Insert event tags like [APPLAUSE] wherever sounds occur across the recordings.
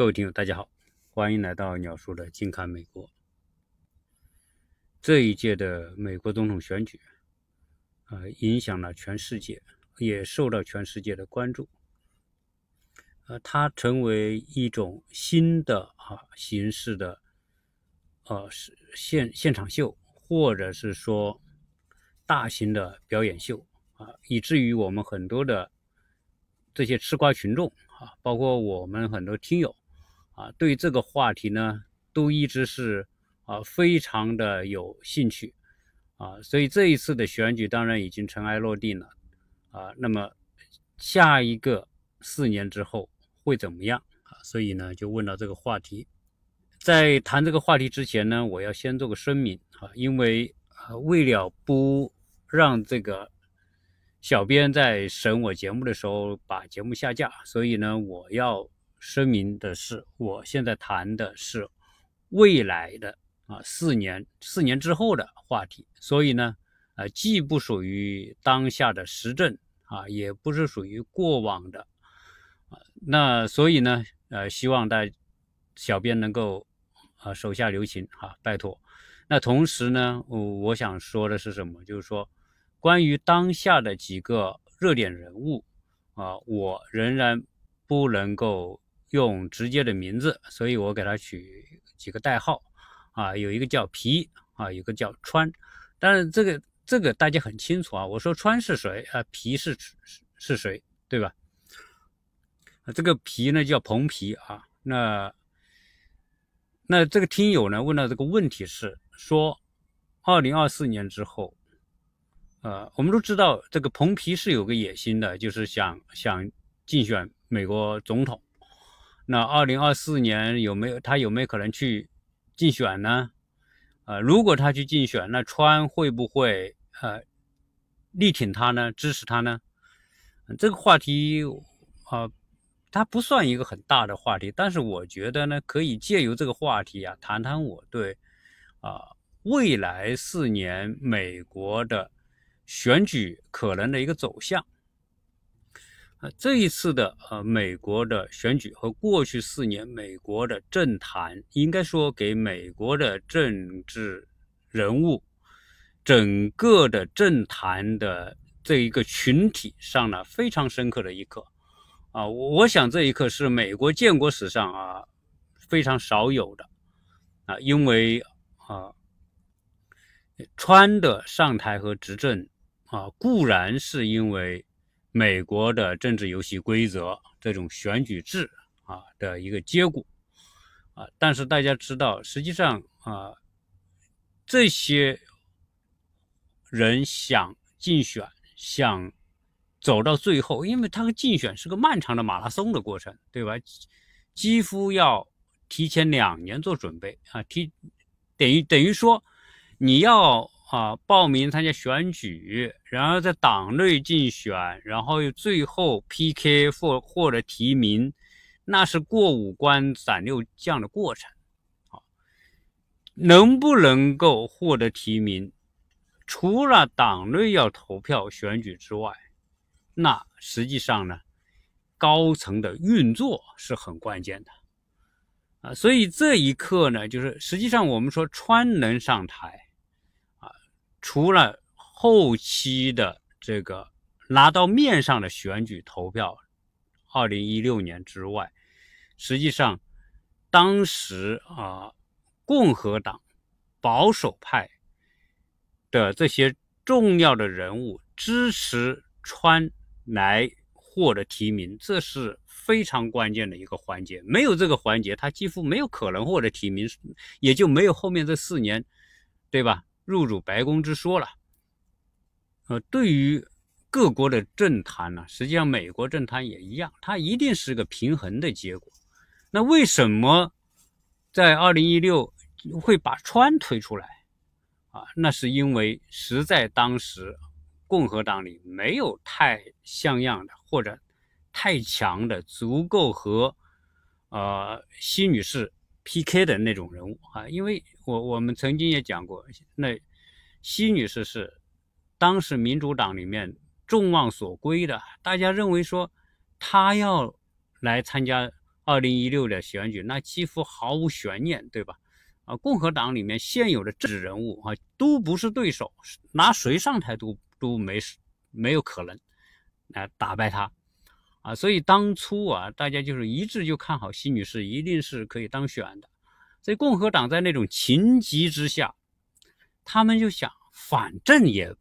各位听友，大家好，欢迎来到鸟叔的近看美国。这一届的美国总统选举，呃，影响了全世界，也受到全世界的关注。呃，它成为一种新的啊形式的，呃，是现现场秀，或者是说大型的表演秀啊，以至于我们很多的这些吃瓜群众啊，包括我们很多听友。啊，对这个话题呢，都一直是啊非常的有兴趣啊，所以这一次的选举当然已经尘埃落定了啊。那么下一个四年之后会怎么样啊？所以呢，就问到这个话题。在谈这个话题之前呢，我要先做个声明啊，因为啊为了不让这个小编在审我节目的时候把节目下架，所以呢，我要。声明的是，我现在谈的是未来的啊四年四年之后的话题，所以呢，呃，既不属于当下的时政啊，也不是属于过往的啊，那所以呢，呃，希望大小编能够啊手下留情哈，拜托。那同时呢，我我想说的是什么？就是说，关于当下的几个热点人物啊，我仍然不能够。用直接的名字，所以我给他取几个代号，啊，有一个叫皮，啊，有个叫川，但是这个这个大家很清楚啊，我说川是谁啊，皮是是是谁，对吧？这个皮呢叫蓬皮啊，那那这个听友呢问到这个问题是说，二零二四年之后，呃，我们都知道这个蓬皮是有个野心的，就是想想竞选美国总统。那二零二四年有没有他有没有可能去竞选呢？呃，如果他去竞选，那川会不会呃力挺他呢？支持他呢？这个话题啊，它不算一个很大的话题，但是我觉得呢，可以借由这个话题啊，谈谈我对啊未来四年美国的选举可能的一个走向。啊，这一次的呃美国的选举和过去四年美国的政坛，应该说给美国的政治人物整个的政坛的这一个群体上了非常深刻的一课啊！我想这一刻是美国建国史上啊非常少有的啊，因为啊川的上台和执政啊固然是因为。美国的政治游戏规则，这种选举制啊的一个结果啊，但是大家知道，实际上啊，这些人想竞选，想走到最后，因为他的竞选是个漫长的马拉松的过程，对吧？几乎要提前两年做准备啊，提等于等于说你要。啊，报名参加选举，然后在党内竞选，然后又最后 PK 获获得提名，那是过五关斩六将的过程。啊，能不能够获得提名，除了党内要投票选举之外，那实际上呢，高层的运作是很关键的。啊，所以这一刻呢，就是实际上我们说川能上台。除了后期的这个拿到面上的选举投票，二零一六年之外，实际上当时啊，共和党保守派的这些重要的人物支持川来获得提名，这是非常关键的一个环节。没有这个环节，他几乎没有可能获得提名，也就没有后面这四年，对吧？入主白宫之说了，呃，对于各国的政坛呢，实际上美国政坛也一样，它一定是个平衡的结果。那为什么在二零一六会把川推出来啊？那是因为实在当时共和党里没有太像样的或者太强的、足够和呃西女士。P.K. 的那种人物啊，因为我我们曾经也讲过，那西女士是当时民主党里面众望所归的，大家认为说她要来参加二零一六的选举，那几乎毫无悬念，对吧？啊，共和党里面现有的政治人物啊，都不是对手，拿谁上台都都没没有可能来打败他啊。所以当初啊，大家就是一致就看好辛女士一定是可以当选的。所以共和党在那种情急之下，他们就想，反正也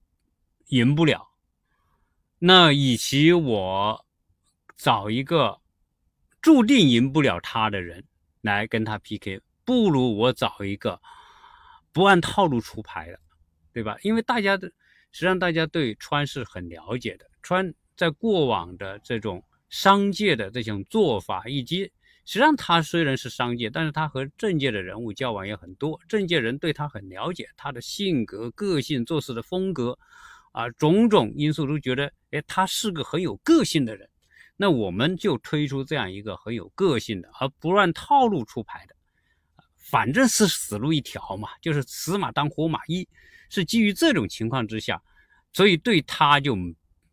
赢不了，那与其我找一个。注定赢不了他的人来跟他 PK，不如我找一个不按套路出牌的，对吧？因为大家的实际上大家对川是很了解的，川在过往的这种商界的这种做法，以及实际上他虽然是商界，但是他和政界的人物交往也很多，政界人对他很了解，他的性格、个性、做事的风格啊，种种因素都觉得，哎，他是个很有个性的人。那我们就推出这样一个很有个性的，而不按套路出牌的，反正是死路一条嘛，就是死马当活马医，是基于这种情况之下，所以对他就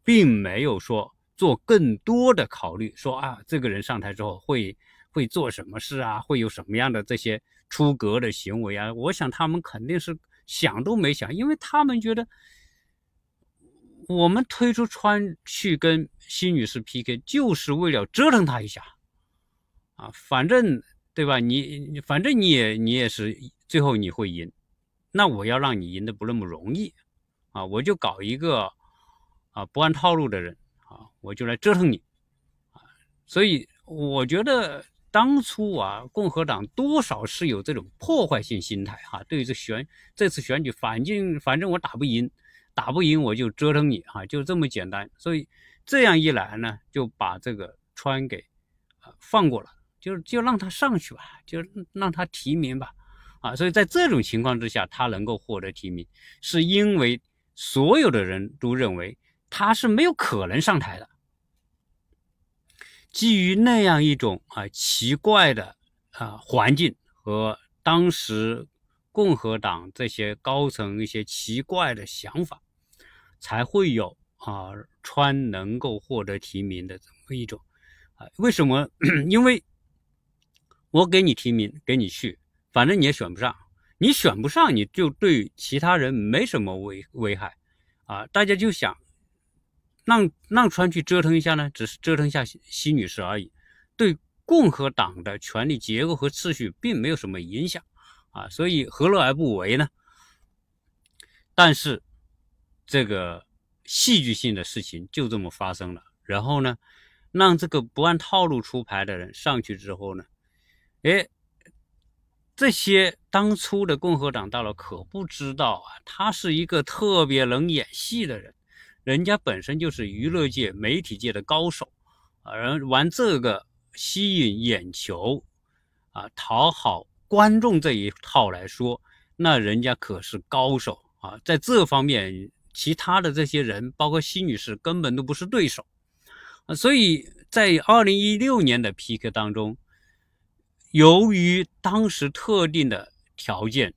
并没有说做更多的考虑，说啊，这个人上台之后会会做什么事啊，会有什么样的这些出格的行为啊？我想他们肯定是想都没想，因为他们觉得。我们推出川去跟辛女士 PK，就是为了折腾她一下，啊，反正对吧？你反正你也你也是最后你会赢，那我要让你赢的不那么容易，啊，我就搞一个啊不按套路的人，啊，我就来折腾你，啊，所以我觉得当初啊，共和党多少是有这种破坏性心态哈，对于这选这次选举，反正反正我打不赢。打不赢我就折腾你哈，就这么简单。所以这样一来呢，就把这个川给放过了，就就让他上去吧，就让他提名吧，啊，所以在这种情况之下，他能够获得提名，是因为所有的人都认为他是没有可能上台的。基于那样一种啊奇怪的啊环境和当时共和党这些高层一些奇怪的想法。才会有啊，川能够获得提名的这么一种啊？为什么？[CLEARS THROAT] 因为我给你提名，给你去，反正你也选不上。你选不上，你就对其他人没什么危危害啊。大家就想让让川去折腾一下呢，只是折腾一下西女士而已，对共和党的权力结构和秩序并没有什么影响啊。所以何乐而不为呢？但是。这个戏剧性的事情就这么发生了，然后呢，让这个不按套路出牌的人上去之后呢，哎，这些当初的共和党大佬可不知道啊，他是一个特别能演戏的人，人家本身就是娱乐界、媒体界的高手，而玩这个吸引眼球啊、讨好观众这一套来说，那人家可是高手啊，在这方面。其他的这些人，包括西女士，根本都不是对手啊！所以在二零一六年的 PK 当中，由于当时特定的条件，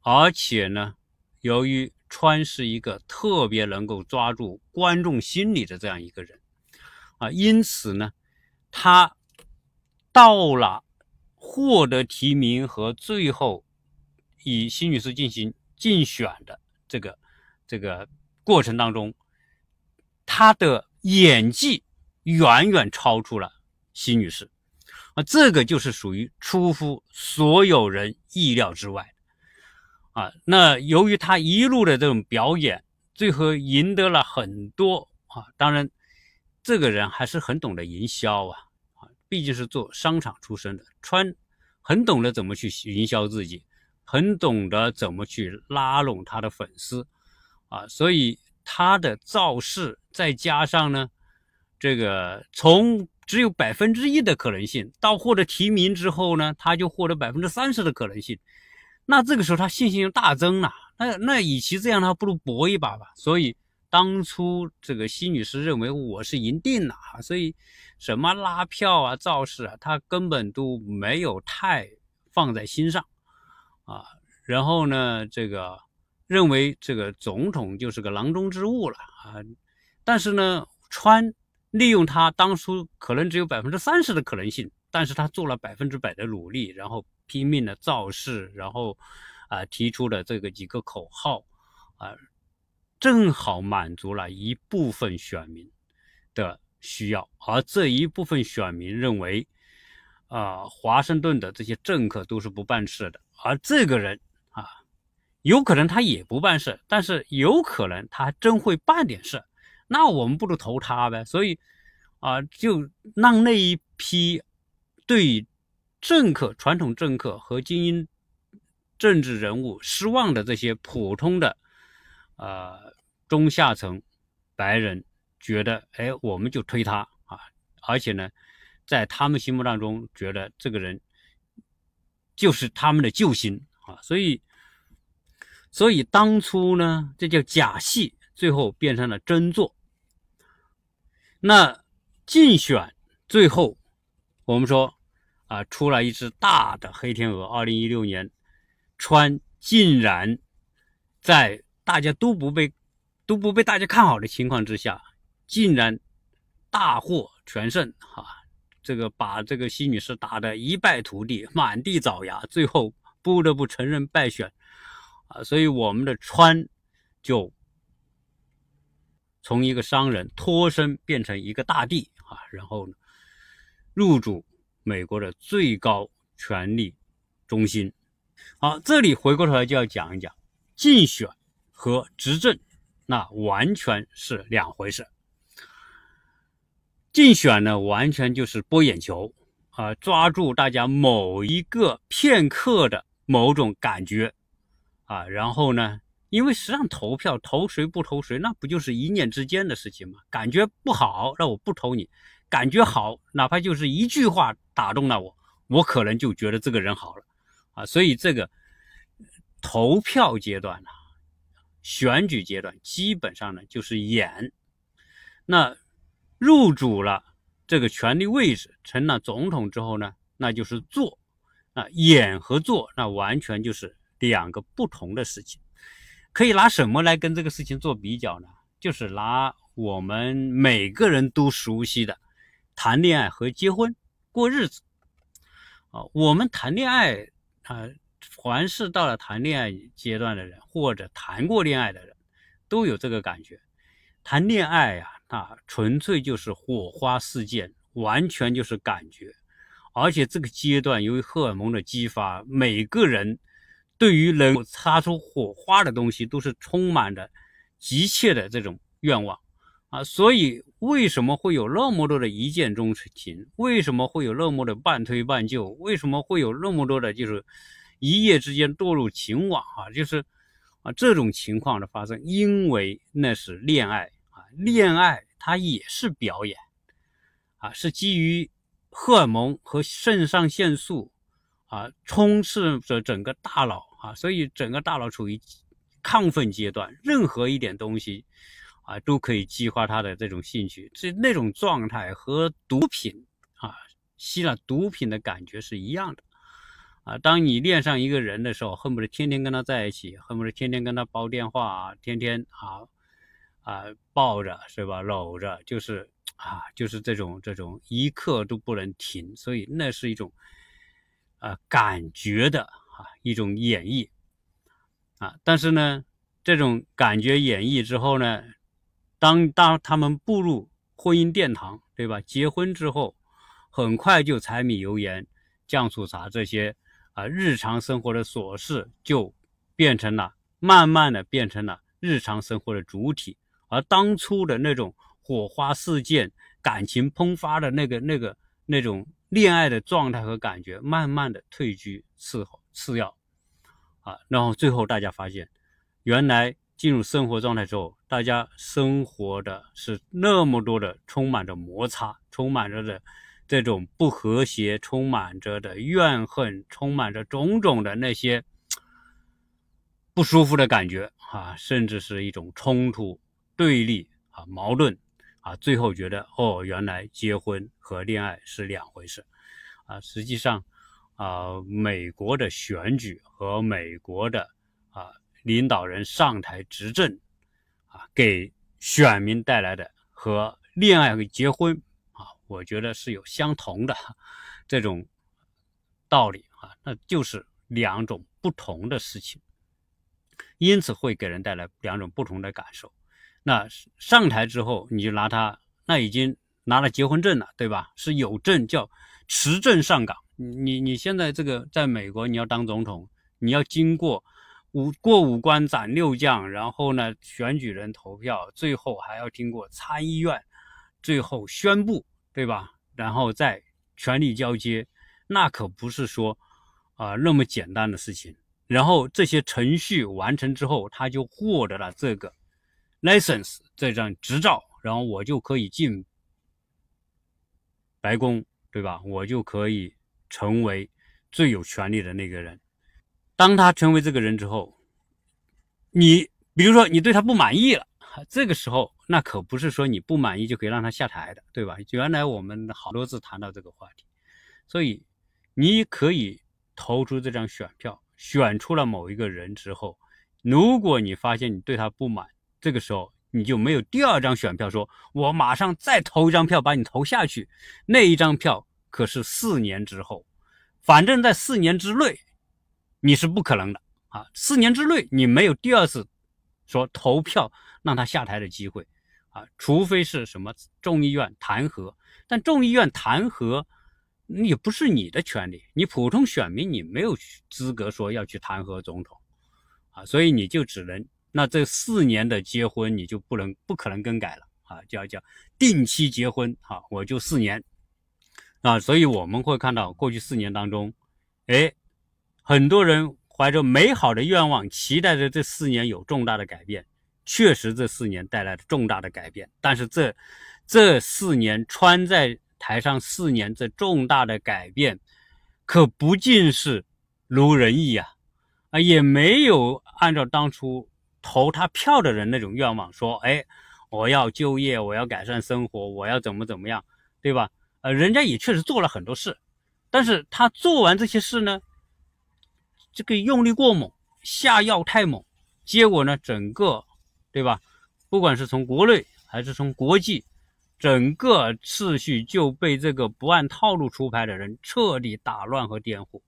而且呢，由于川是一个特别能够抓住观众心理的这样一个人啊，因此呢，他到了获得提名和最后以辛女士进行竞选的这个。这个过程当中，他的演技远远超出了辛女士，啊，这个就是属于出乎所有人意料之外，啊，那由于他一路的这种表演，最后赢得了很多啊，当然，这个人还是很懂得营销啊，啊，毕竟是做商场出身的，川很懂得怎么去营销自己，很懂得怎么去拉拢他的粉丝。啊，所以他的造势，再加上呢，这个从只有百分之一的可能性，到获得提名之后呢，他就获得百分之三十的可能性，那这个时候他信心就大增了。那那与其这样，他不如搏一把吧。所以当初这个西女士认为我是赢定了啊，所以什么拉票啊、造势啊，他根本都没有太放在心上啊。然后呢，这个。认为这个总统就是个囊中之物了啊！但是呢，川利用他当初可能只有百分之三十的可能性，但是他做了百分之百的努力，然后拼命的造势，然后啊提出的这个几个口号啊，正好满足了一部分选民的需要，而这一部分选民认为啊，华盛顿的这些政客都是不办事的，而这个人啊，有可能他也不办事，但是有可能他还真会办点事，那我们不如投他呗，所以。啊，就让那一批对政客、传统政客和精英政治人物失望的这些普通的呃中下层白人觉得，哎，我们就推他啊！而且呢，在他们心目当中，觉得这个人就是他们的救星啊！所以，所以当初呢，这叫假戏，最后变成了真做。那。竞选最后，我们说啊，出了一只大的黑天鹅。二零一六年，川竟然在大家都不被都不被大家看好的情况之下，竟然大获全胜哈！这个把这个西女士打得一败涂地，满地找牙，最后不得不承认败选啊！所以我们的川就从一个商人脱身变成一个大帝。啊，然后呢，入主美国的最高权力中心。好，这里回过头来就要讲一讲竞选和执政，那完全是两回事。竞选呢，完全就是博眼球啊，抓住大家某一个片刻的某种感觉啊，然后呢。因为实际上投票投谁不投谁，那不就是一念之间的事情吗？感觉不好，那我不投你；感觉好，哪怕就是一句话打动了我，我可能就觉得这个人好了啊。所以这个投票阶段呢，选举阶段基本上呢就是演。那入主了这个权力位置，成了总统之后呢，那就是做。那演和做，那完全就是两个不同的事情。可以拿什么来跟这个事情做比较呢？就是拿我们每个人都熟悉的谈恋爱和结婚过日子啊。我们谈恋爱啊，凡是到了谈恋爱阶段的人，或者谈过恋爱的人，都有这个感觉。谈恋爱呀，啊，纯粹就是火花四溅，完全就是感觉。而且这个阶段由于荷尔蒙的激发，每个人。对于能擦出火花的东西，都是充满着急切的这种愿望啊！所以为什么会有那么多的一见钟情？为什么会有那么多的半推半就？为什么会有那么多的就是一夜之间堕入情网啊？就是啊这种情况的发生，因为那是恋爱啊，恋爱它也是表演啊，是基于荷尔蒙和肾上腺素。啊，充斥着整个大脑啊，所以整个大脑处于亢奋阶段，任何一点东西啊，都可以激发他的这种兴趣。这那种状态和毒品啊，吸了毒品的感觉是一样的啊。当你恋上一个人的时候，恨不得天天跟他在一起，恨不得天天跟他煲电话，天天啊啊抱着是吧，搂着，就是啊，就是这种这种一刻都不能停。所以那是一种。啊，感觉的啊一种演绎啊，但是呢，这种感觉演绎之后呢，当当他们步入婚姻殿堂，对吧？结婚之后，很快就柴米油盐酱醋茶这些啊日常生活的琐事就变成了，慢慢的变成了日常生活的主体，而当初的那种火花四溅、感情喷发的那个那个那种。恋爱的状态和感觉慢慢的退居次后次要，啊，然后最后大家发现，原来进入生活状态之后，大家生活的是那么多的充满着摩擦，充满着的这种不和谐，充满着的怨恨，充满着种种的那些不舒服的感觉啊，甚至是一种冲突、对立啊、矛盾。啊，最后觉得哦，原来结婚和恋爱是两回事，啊，实际上，啊，美国的选举和美国的啊领导人上台执政，啊，给选民带来的和恋爱和结婚啊我觉得是有相同的这种道理啊，那就是两种不同的事情，因此会给人带来两种不同的感受。那上台之后，你就拿他，那已经拿了结婚证了，对吧？是有证叫持证上岗。你你现在这个在美国，你要当总统，你要经过五过五关斩六将，然后呢选举人投票，最后还要经过参议院，最后宣布，对吧？然后再权力交接，那可不是说啊那么简单的事情。然后这些程序完成之后，他就获得了这个。License 这张执照，然后我就可以进白宫，对吧？我就可以成为最有权力的那个人。当他成为这个人之后，你比如说你对他不满意了，这个时候那可不是说你不满意就可以让他下台的，对吧？原来我们好多次谈到这个话题，所以你可以投出这张选票，选出了某一个人之后，如果你发现你对他不满，这个时候你就没有第二张选票，说我马上再投一张票把你投下去，那一张票可是四年之后，反正在四年之内你是不可能的啊！四年之内你没有第二次说投票让他下台的机会啊，除非是什么众议院弹劾，但众议院弹劾也不是你的权利，你普通选民你没有资格说要去弹劾总统啊，所以你就只能。那这四年的结婚你就不能不可能更改了啊，叫叫定期结婚啊，我就四年啊，所以我们会看到过去四年当中，哎，很多人怀着美好的愿望，期待着这四年有重大的改变，确实这四年带来了重大的改变，但是这这四年穿在台上四年这重大的改变，可不尽是如人意啊，啊，也没有按照当初。投他票的人那种愿望，说：“哎，我要就业，我要改善生活，我要怎么怎么样，对吧？”呃，人家也确实做了很多事，但是他做完这些事呢，这个用力过猛，下药太猛，结果呢，整个，对吧？不管是从国内还是从国际，整个秩序就被这个不按套路出牌的人彻底打乱和颠覆。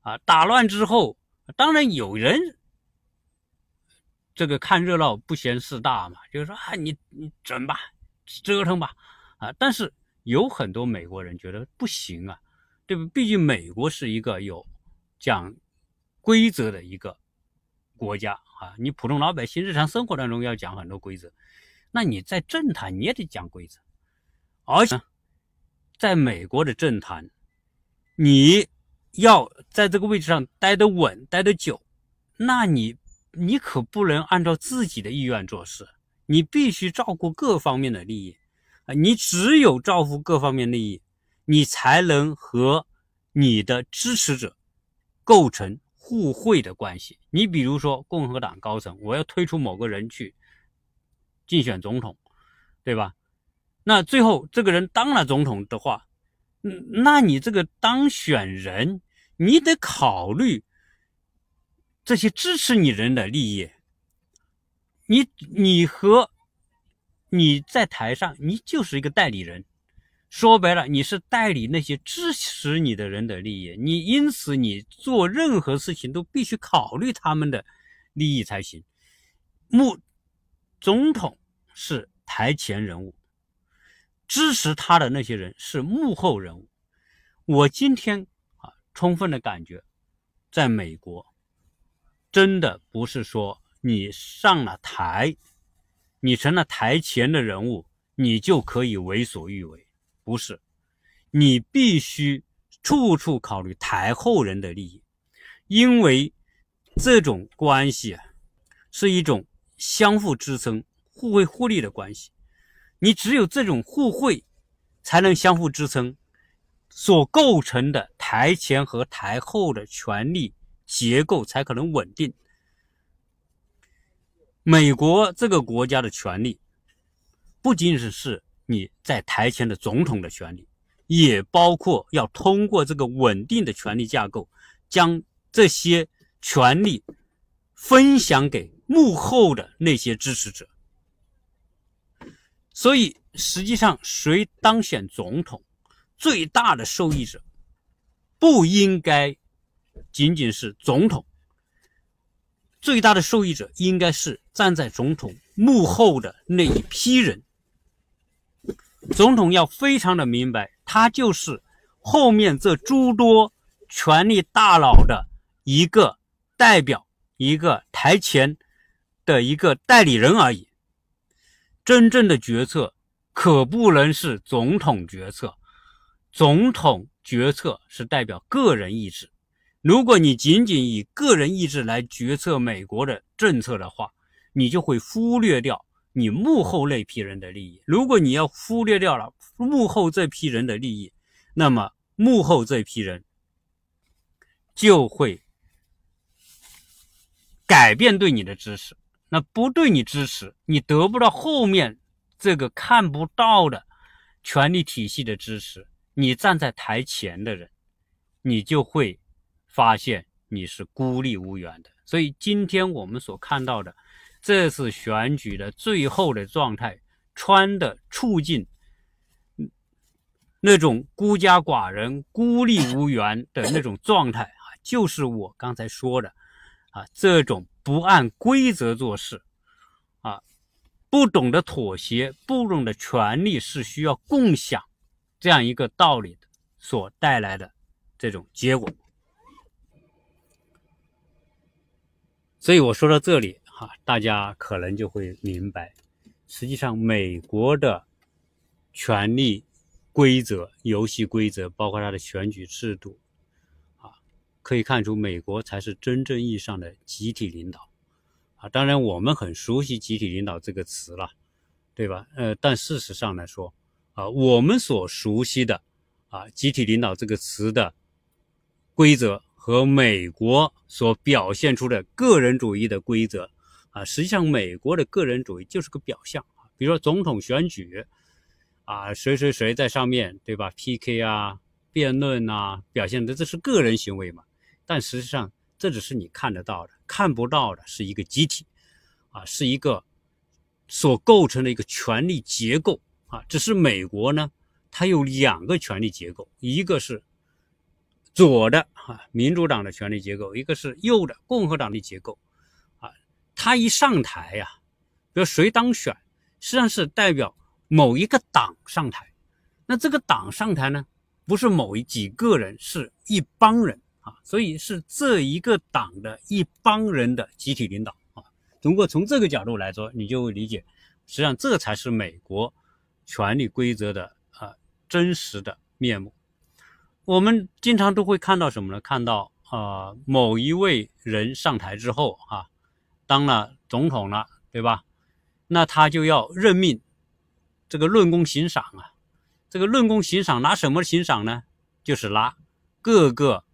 啊，打乱之后，当然有人。这个看热闹不嫌事大嘛，就是说啊，你你整吧，折腾吧，啊！但是有很多美国人觉得不行啊，对不？毕竟美国是一个有讲规则的一个国家啊，你普通老百姓日常生活当中要讲很多规则，那你在政坛你也得讲规则，而且在美国的政坛，你要在这个位置上待得稳、待得久，那你。你可不能按照自己的意愿做事，你必须照顾各方面的利益啊！你只有照顾各方面利益，你才能和你的支持者构成互惠的关系。你比如说，共和党高层，我要推出某个人去竞选总统，对吧？那最后这个人当了总统的话，嗯，那你这个当选人，你得考虑。这些支持你人的利益，你你和你在台上，你就是一个代理人。说白了，你是代理那些支持你的人的利益。你因此，你做任何事情都必须考虑他们的利益才行。幕总统是台前人物，支持他的那些人是幕后人物。我今天啊，充分的感觉，在美国。真的不是说你上了台，你成了台前的人物，你就可以为所欲为，不是，你必须处处考虑台后人的利益，因为这种关系啊，是一种相互支撑、互惠互利的关系。你只有这种互惠，才能相互支撑，所构成的台前和台后的权利。结构才可能稳定。美国这个国家的权利，不仅仅是你在台前的总统的权利，也包括要通过这个稳定的权力架构，将这些权利分享给幕后的那些支持者。所以，实际上谁当选总统，最大的受益者不应该仅仅是总统，最大的受益者应该是站在总统幕后的那一批人。总统要非常的明白，他就是后面这诸多权力大佬的一个代表，一个台前的一个代理人而已。真正的决策可不能是总统决策，总统决策是代表个人意志。如果你仅仅以个人意志来决策美国的政策的话，你就会忽略掉。你幕后那批人的利益，如果你要忽略掉了幕后这批人的利益，那么幕后这批人就会改变对你的支持。那不对你支持，你得不到后面这个看不到的权力体系的支持，你站在台前的人，你就会发现你是孤立无援的。所以今天我们所看到的。这次选举的最后的状态，川的处境，那种孤家寡人、孤立无援的那种状态啊，就是我刚才说的啊，这种不按规则做事啊，不懂得妥协、不懂得权力是需要共享这样一个道理所带来的这种结果。所以我说到这里。啊，大家可能就会明白，实际上美国的权力规则、游戏规则，包括它的选举制度，啊，可以看出美国才是真正意义上的集体领导。啊，当然我们很熟悉“集体领导”这个词了，对吧？呃，但事实上来说，啊，我们所熟悉的啊“集体领导”这个词的规则和美国所表现出的个人主义的规则。啊，实际上美国的个人主义就是个表象，比如说总统选举，啊，谁谁谁在上面对吧？PK 啊，辩论啊，表现的这是个人行为嘛？但实际上这只是你看得到的，看不到的是一个集体，啊，是一个所构成的一个权力结构啊。只是美国呢，它有两个权力结构，一个是左的啊民主党的权力结构，一个是右的共和党的结构。啊他一上台呀，比如谁当选，实际上是代表某一个党上台。那这个党上台呢，不是某一几个人，是一帮人啊，所以是这一个党的一帮人的集体领导啊。如果从这个角度来说，你就会理解，实际上这才是美国权力规则的啊真实的面目。我们经常都会看到什么呢？看到啊某一位人上台之后啊。当了总统了，对吧？那他就要任命这个论功行赏啊。这个论功行赏拿什么行赏呢？就是拿各个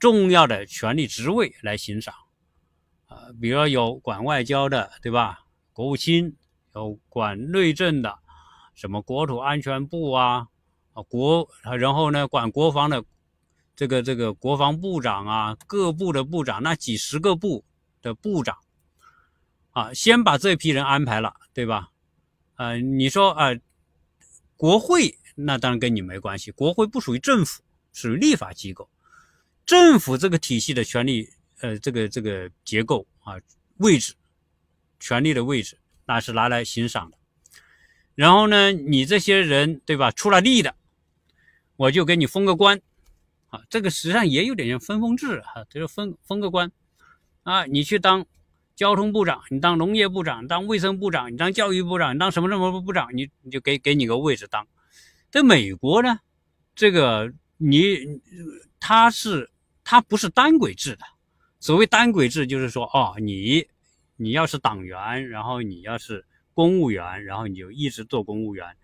重要的权力职位来行赏啊。比如有管外交的，对吧？国务卿有管内政的，什么国土安全部啊啊国，然后呢管国防的这个这个国防部长啊，各部的部长，那几十个部的部长。啊，先把这批人安排了，对吧？呃，你说啊，国会那当然跟你没关系，国会不属于政府，属于立法机构。政府这个体系的权力，呃，这个这个结构啊，位置，权力的位置，那是拿来欣赏的。然后呢，你这些人，对吧？出了力的，我就给你封个官，啊，这个实际上也有点像分封制哈，就是封封个官，啊，你去当。交通部长，你当农业部长，当卫生部长，你当教育部长，你当什么什么部长，你你就给给你个位置当。在美国呢，这个你他是他不是单轨制的。所谓单轨制，就是说哦，你你要是党员，然后你要是公务员，然后你就一直做公务员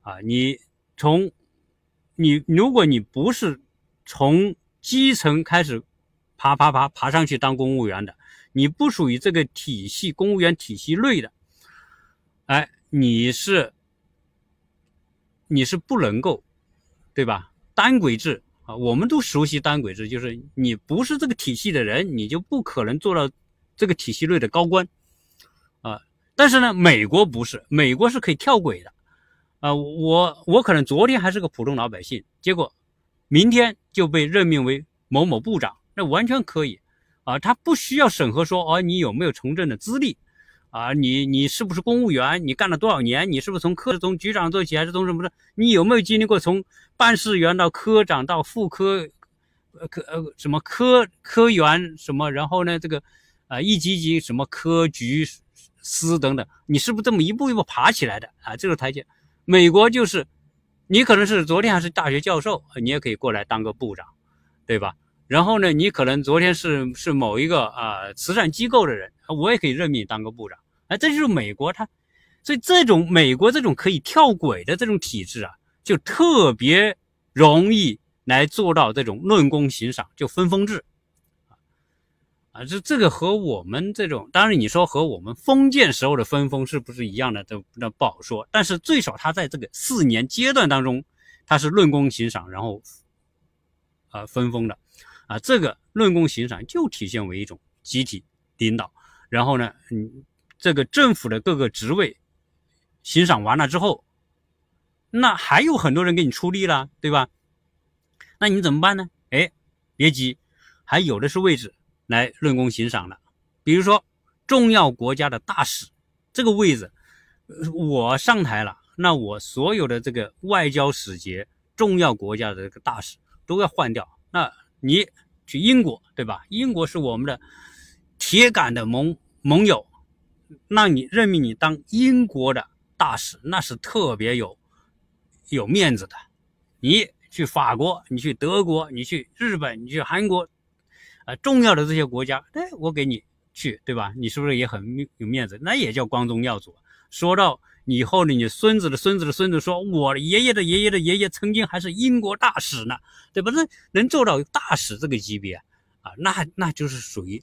啊。你从你如果你不是从基层开始爬爬爬爬上去当公务员的。你不属于这个体系，公务员体系内的，哎，你是你是不能够，对吧？单轨制啊，我们都熟悉单轨制，就是你不是这个体系的人，你就不可能做到这个体系内的高官啊。但是呢，美国不是，美国是可以跳轨的啊，我我可能昨天还是个普通老百姓，结果明天就被任命为某某部长，那完全可以啊，他不需要审核说哦你有没有从政的资历啊，你你是不是公务员，你干了多少年，你是不是从科从局长做起还是从什么的，你有没有经历过从办事员到科长到副科呃科呃什么科科员什么，然后呢这个啊一级级什么科局司等等，你是不是这么一步一步爬起来的啊？这个台阶。美国就是，你可能是昨天还是大学教授，你也可以过来当个部长，对吧？然后呢，你可能昨天是是某一个啊慈善机构的人，我也可以任命当个部长。哎，这就是美国，它所以这种美国这种可以跳轨的这种体制啊，就特别容易来做到这种论功行赏，就分封制。啊，这这个和我们这种，当然你说和我们封建时候的分封是不是一样的，都那不好说。但是最少他在这个四年阶段当中，他是论功行赏，然后啊分封的，啊这个论功行赏就体现为一种集体领导。然后呢，嗯，这个政府的各个职位行赏完了之后，那还有很多人给你出力了，对吧？那你怎么办呢？哎，别急，还有的是位置。来论功行赏的，比如说重要国家的大使这个位置，我上台了，那我所有的这个外交使节、重要国家的这个大使都要换掉。那你去英国，对吧？英国是我们的铁杆的盟盟友，那你任命你当英国的大使，那是特别有有面子的。你去法国，你去德国，你去日本，你去韩国。啊，重要的这些国家，哎，我给你去，对吧？你是不是也很有面子？那也叫光宗耀祖。说到以后呢，你孙子的孙子的孙子说，我爷爷的爷爷的爷爷曾经还是英国大使呢，对吧？那能做到大使这个级别啊，那那就是属于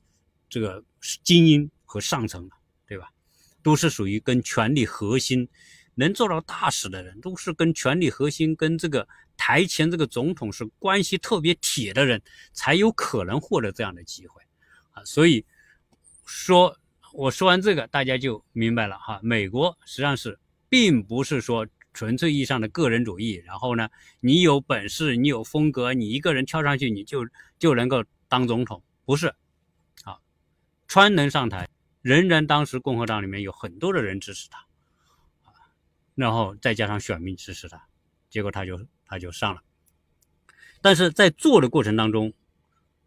这个精英和上层了，对吧？都是属于跟权力核心能做到大使的人，都是跟权力核心跟这个。台前这个总统是关系特别铁的人，才有可能获得这样的机会啊！所以说，我说完这个，大家就明白了哈。美国实际上是并不是说纯粹意义上的个人主义，然后呢，你有本事，你有风格，你一个人跳上去，你就就能够当总统，不是？啊，川能上台，仍然当时共和党里面有很多的人支持他，然后再加上选民支持他，结果他就。他就上了，但是在做的过程当中，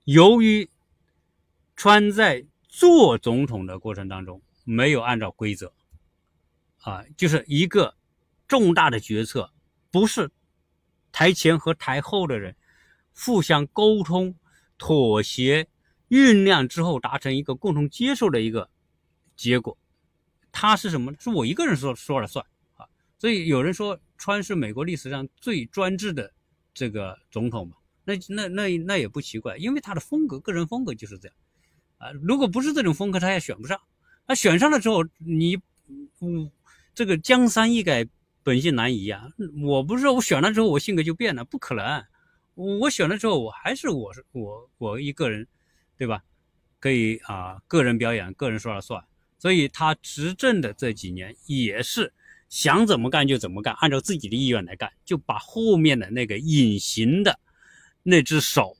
由于川在做总统的过程当中没有按照规则，啊，就是一个重大的决策，不是台前和台后的人互相沟通、妥协、酝酿之后达成一个共同接受的一个结果，他是什么？是我一个人说说了算，所以有人说。川是美国历史上最专制的这个总统嘛？那那那那也不奇怪，因为他的风格，个人风格就是这样啊。如果不是这种风格，他也选不上。他选上了之后，你，嗯，这个江山易改，本性难移啊。我不是说我选了之后我性格就变了，不可能。我选了之后，我还是我是我我一个人，对吧？可以啊，个人表演，个人说了算。所以他执政的这几年也是。想怎么干就怎么干，按照自己的意愿来干，就把后面的那个隐形的那只手、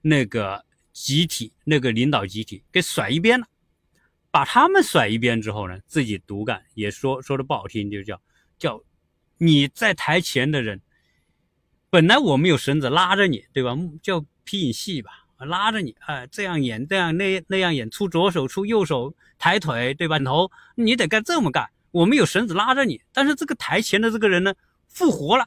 那个集体、那个领导集体给甩一边了。把他们甩一边之后呢，自己独干，也说说的不好听，就叫叫你在台前的人，本来我们有绳子拉着你，对吧？叫皮影戏吧，拉着你，哎，这样演，这样那那样演，出左手，出右手，抬腿，对吧？头，你得干这么干。我们有绳子拉着你，但是这个台前的这个人呢，复活了。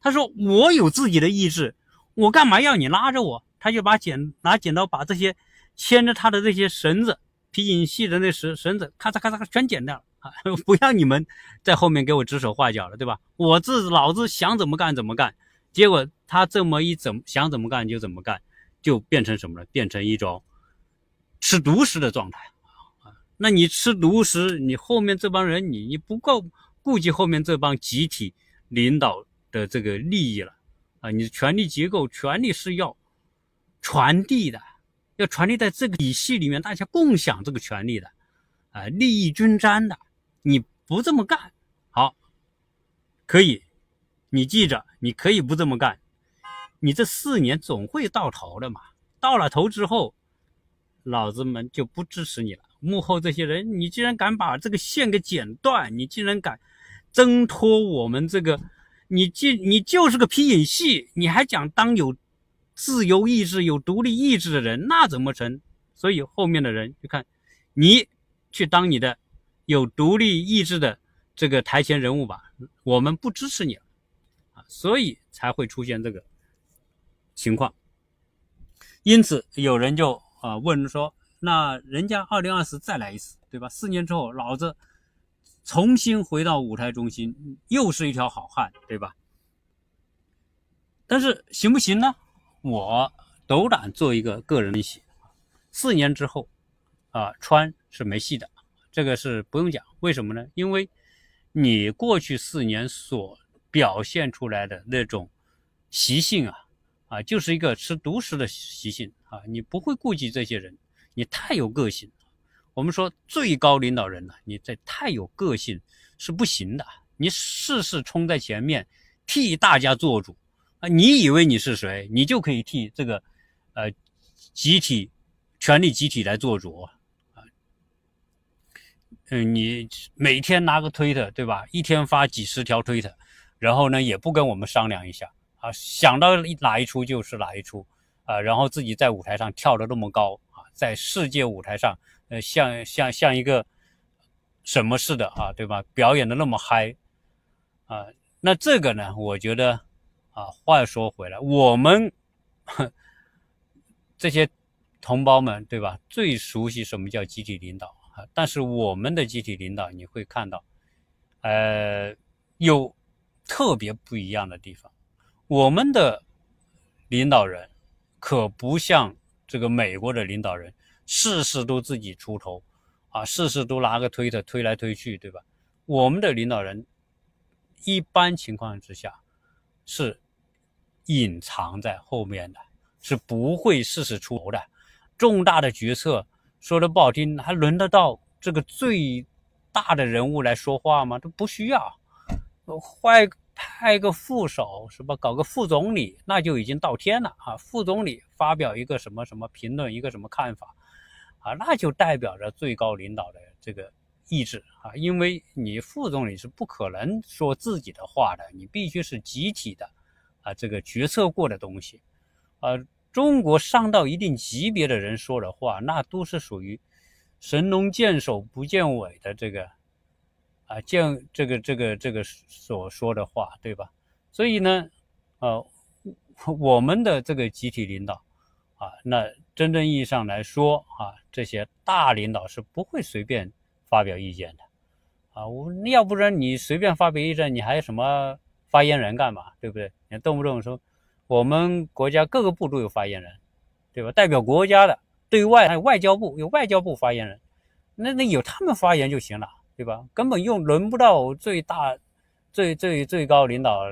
他说：“我有自己的意志，我干嘛要你拉着我？”他就把剪拿剪刀把这些牵着他的这些绳子、皮影戏的那绳绳子，咔嚓咔嚓全剪掉了啊！[LAUGHS] 不要你们在后面给我指手画脚了，对吧？我自老子想怎么干怎么干。结果他这么一怎想怎么干就怎么干，就变成什么了？变成一种吃独食的状态。那你吃独食，你后面这帮人，你你不够顾及后面这帮集体领导的这个利益了啊！你的权力结构，权力是要传递的，要传递在这个体系里面，大家共享这个权利的啊，利益均沾的。你不这么干，好，可以你记着，你可以不这么干，你这四年总会到头的嘛。到了头之后，老子们就不支持你了。幕后这些人，你竟然敢把这个线给剪断，你竟然敢挣脱我们这个，你既你就是个皮影戏，你还讲当有自由意志、有独立意志的人，那怎么成？所以后面的人就看，你去当你的有独立意志的这个台前人物吧，我们不支持你了。所以才会出现这个情况，因此有人就啊问说：那人家二零二四再来一次，对吧？四年之后，老子重新回到舞台中心，又是一条好汉，对吧？但是行不行呢？我斗胆做一个个人分析：四年之后，啊，川是没戏的，这个是不用讲。为什么呢？因为你过去四年所表现出来的那种习性啊，啊，就是一个吃独食的习性啊！你不会顾及这些人，你太有个性。我们说最高领导人呢，你这太有个性是不行的。你事事冲在前面，替大家做主啊！你以为你是谁，你就可以替这个呃集体权力集体来做主啊？嗯，你每天拿个推特，对吧？一天发几十条推特。然后呢，也不跟我们商量一下啊，想到哪一出就是哪一出啊，然后自己在舞台上跳得那么高，在世界舞台上，呃，像像像一个什么似的啊，对吧？表演的那么嗨啊，那这个呢，我觉得啊，话说回来，我们这些同胞们，对吧？最熟悉什么叫集体领导啊，但是我们的集体领导，你会看到，呃，有。特别不一样的地方，我们的领导人可不像这个美国的领导人，事事都自己出头，啊，事事都拿个推特推来推去，对吧？我们的领导人一般情况之下是隐藏在后面的，是不会事事出头的。重大的决策说的不好听，还轮得到这个最大的人物来说话吗？都不需要。坏派个副手是吧？搞个副总理，那就已经到天了啊！副总理发表一个什么什么评论，一个什么看法，啊，那就代表着最高领导的这个意志啊！因为你副总理是不可能说自己的话的，你必须是集体的啊，这个决策过的东西，啊，中国上到一定级别的人说的话，那都是属于神龙见首不见尾的这个。啊，见这个这个这个所说的话，对吧？所以呢，呃，我们的这个集体领导啊，那真正意义上来说啊，这些大领导是不会随便发表意见的啊。我要不然你随便发表意见，你还有什么发言人干嘛？对不对？你动不动说我们国家各个部都有发言人，对吧？代表国家的对外还有外交部有外交部发言人，那那有他们发言就行了。对吧？根本用轮不到最大、最最最高领导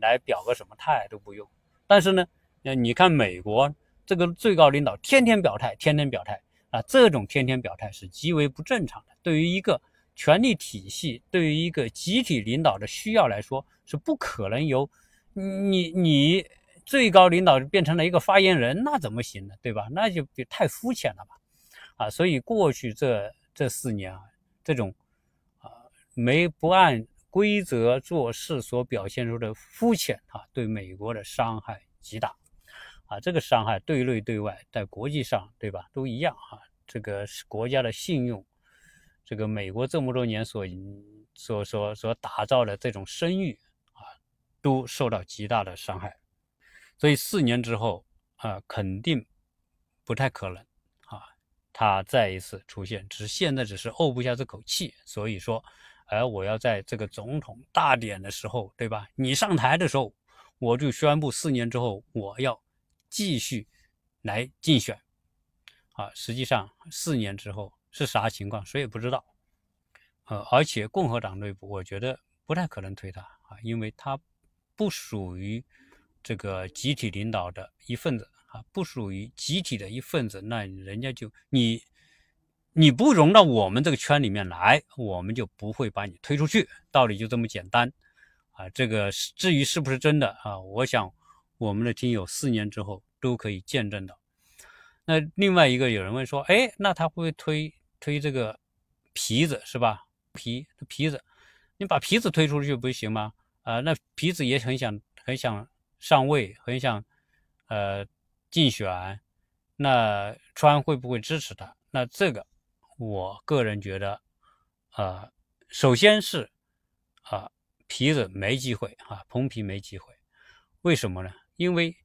来表个什么态都不用。但是呢，你看美国这个最高领导天天表态，天天表态啊，这种天天表态是极为不正常的。对于一个权力体系，对于一个集体领导的需要来说，是不可能由你你最高领导变成了一个发言人，那怎么行呢？对吧？那就太肤浅了吧？啊，所以过去这这四年啊，这种。没不按规则做事所表现出的肤浅啊，对美国的伤害极大啊！这个伤害对内对外，在国际上，对吧，都一样啊。这个国家的信用，这个美国这么多年所所所所打造的这种声誉啊，都受到极大的伤害。所以四年之后啊，肯定不太可能啊，他再一次出现，只是现在只是怄不下这口气，所以说。而我要在这个总统大典的时候，对吧？你上台的时候，我就宣布四年之后我要继续来竞选。啊，实际上四年之后是啥情况，谁也不知道。呃，而且共和党内部，我觉得不太可能推他啊，因为他不属于这个集体领导的一份子啊，不属于集体的一份子，那人家就你。你不融到我们这个圈里面来，我们就不会把你推出去，道理就这么简单，啊，这个至于是不是真的啊，我想我们的听友四年之后都可以见证到。那另外一个有人问说，哎，那他会不会推推这个皮子是吧？皮皮子，你把皮子推出去不行吗？啊，那皮子也很想很想上位，很想呃竞选，那川会不会支持他？那这个我个人觉得，啊，首先是啊皮子没机会啊，蓬皮没机会，为什么呢？因为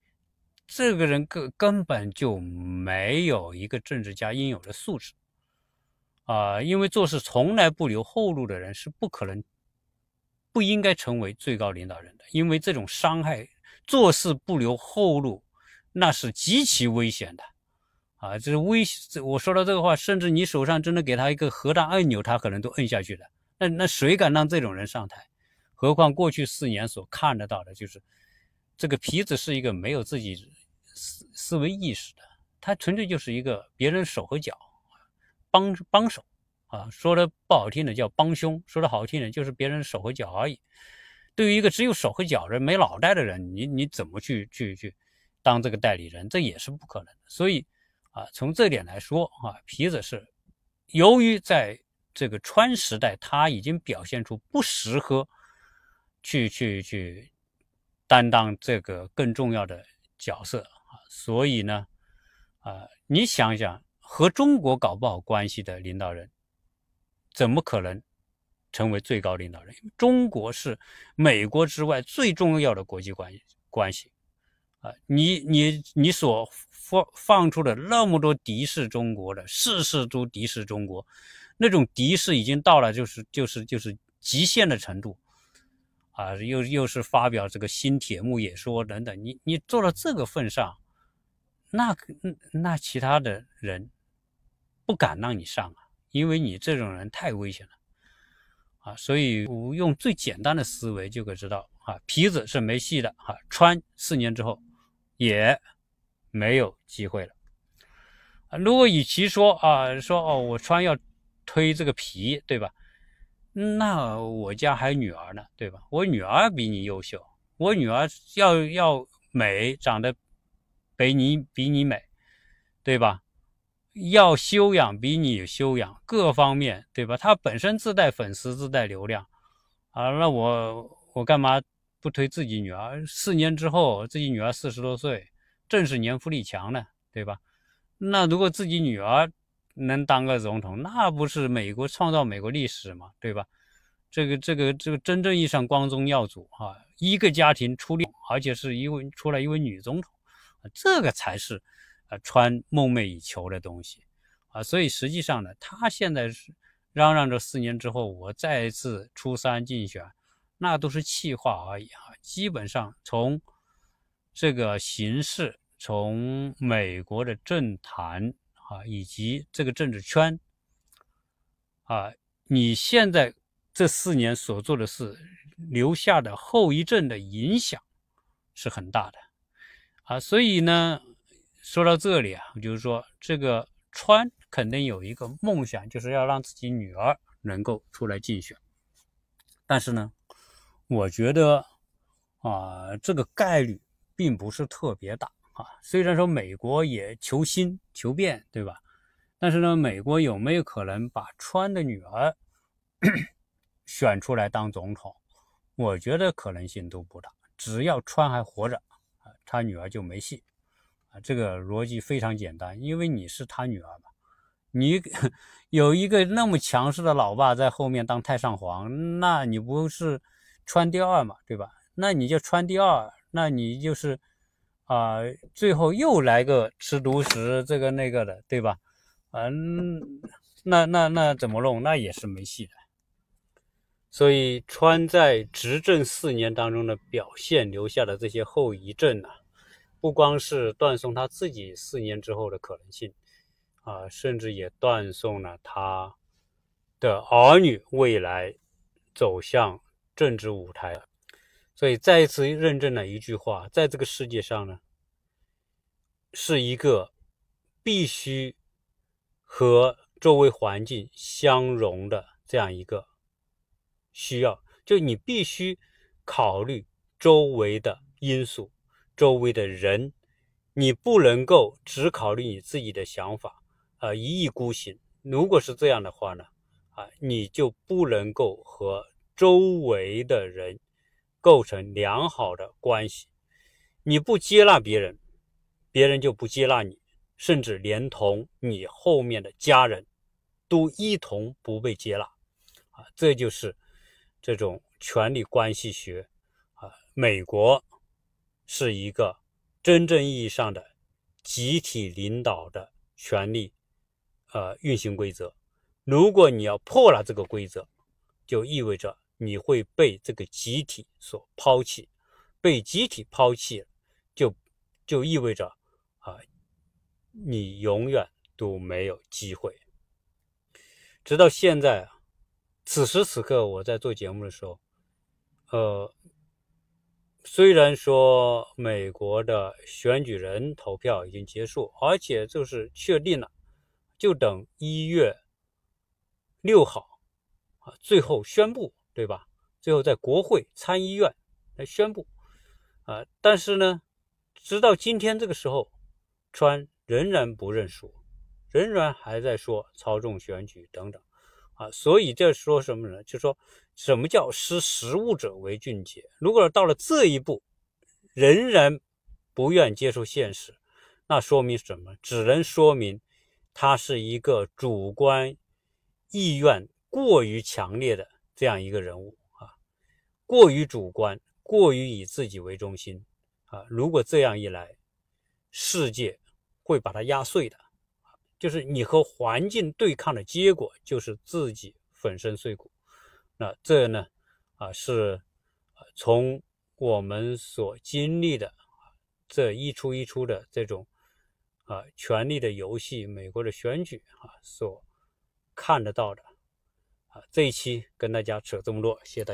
这个人根根本就没有一个政治家应有的素质啊，因为做事从来不留后路的人是不可能。不应该成为最高领导人的，因为这种伤害，做事不留后路，那是极其危险的，啊，就是危。我说到这个话，甚至你手上真的给他一个核弹按钮，他可能都摁下去了。那那谁敢让这种人上台？何况过去四年所看得到的，就是这个皮子是一个没有自己思思维意识的，他纯粹就是一个别人手和脚，帮帮手。啊，说的不好听的叫帮凶，说的好听的就是别人手和脚而已。对于一个只有手和脚人没脑袋的人，你你怎么去去去当这个代理人？这也是不可能的。所以啊，从这点来说啊，皮子是由于在这个川时代他已经表现出不适合去去去担当这个更重要的角色啊，所以呢啊，你想想和中国搞不好关系的领导人。怎么可能成为最高领导人？中国是美国之外最重要的国际关系关系啊！你你你所放放出了那么多敌视中国的，事事都敌视中国，那种敌视已经到了就是就是就是极限的程度啊！又又是发表这个新铁幕也说等等，你你做到这个份上，那那其他的人不敢让你上啊！因为你这种人太危险了，啊，所以我用最简单的思维就可知道，啊，皮子是没戏的，啊，穿四年之后也没有机会了，如果与其说啊，说哦，我穿要推这个皮，对吧？那我家还有女儿呢，对吧？我女儿比你优秀，我女儿要要美，长得比你比你美，对吧？要修养比你有修养，各方面对吧？她本身自带粉丝，自带流量，啊，那我我干嘛不推自己女儿？四年之后，自己女儿四十多岁，正是年富力强呢，对吧？那如果自己女儿能当个总统，那不是美国创造美国历史嘛，对吧？这个这个这个真正意义上光宗耀祖啊，一个家庭出力，而且是一位出来一位女总统，这个才是。啊，川梦寐以求的东西，啊，所以实际上呢，他现在是嚷嚷着四年之后我再次初三竞选，那都是气话而已啊。基本上从这个形势，从美国的政坛啊，以及这个政治圈啊，你现在这四年所做的事留下的后遗症的影响是很大的啊，所以呢。说到这里啊，就是说这个川肯定有一个梦想，就是要让自己女儿能够出来竞选。但是呢，我觉得啊，这个概率并不是特别大啊。虽然说美国也求新求变，对吧？但是呢，美国有没有可能把川的女儿 [COUGHS] 选出来当总统？我觉得可能性都不大。只要川还活着啊，他女儿就没戏啊。这个逻辑非常简单，因为你是他女儿嘛，你 [LAUGHS] 有一个那么强势的老爸在后面当太上皇，那你不是穿第二嘛，对吧？那你就穿第二，那你就是啊，最后又来个吃独食这个那个的，对吧？嗯，那那那怎么弄？那也是没戏的。所以川在执政四年当中的表现留下的这些后遗症呢？不光是断送他自己四年之后的可能性，啊，甚至也断送了他的儿女未来走向政治舞台。所以再一次认证了一句话：在这个世界上呢，是一个必须和周围环境相融的这样一个需要。就你必须考虑周围的因素、周围的人，你不能够只考虑你自己的想法，啊，一意孤行。如果是这样的话呢，啊，你就不能够和周围的人构成良好的关系。你不接纳别人，别人就不接纳你，甚至连同你后面的家人都一同不被接纳。啊，这就是这种权力关系学。啊，美国是一个真正意义上的集体领导的权力。呃，运行规则，如果你要破了这个规则，就意味着你会被这个集体所抛弃，被集体抛弃，就就意味着啊，你永远都没有机会。直到现在，此时此刻我在做节目的时候，呃，虽然说美国的选举人投票已经结束，而且就是确定了。就等一月六号啊，最后宣布，对吧？最后在国会参议院来宣布啊。但是呢，直到今天这个时候，川仍然不认输，仍然还在说操纵选举等等啊。所以这说什么呢？就说什么叫识时务者为俊杰？如果到了这一步，仍然不愿接受现实，那说明什么？只能说明。他是一个主观意愿过于强烈的这样一个人物啊，过于主观，过于以自己为中心啊。如果这样一来，世界会把它压碎的就是你和环境对抗的结果，就是自己粉身碎骨。那这呢啊，是从我们所经历的这一出一出的这种。啊，权力的游戏，美国的选举啊，所看得到的这一期跟大家扯这么多，谢谢大家。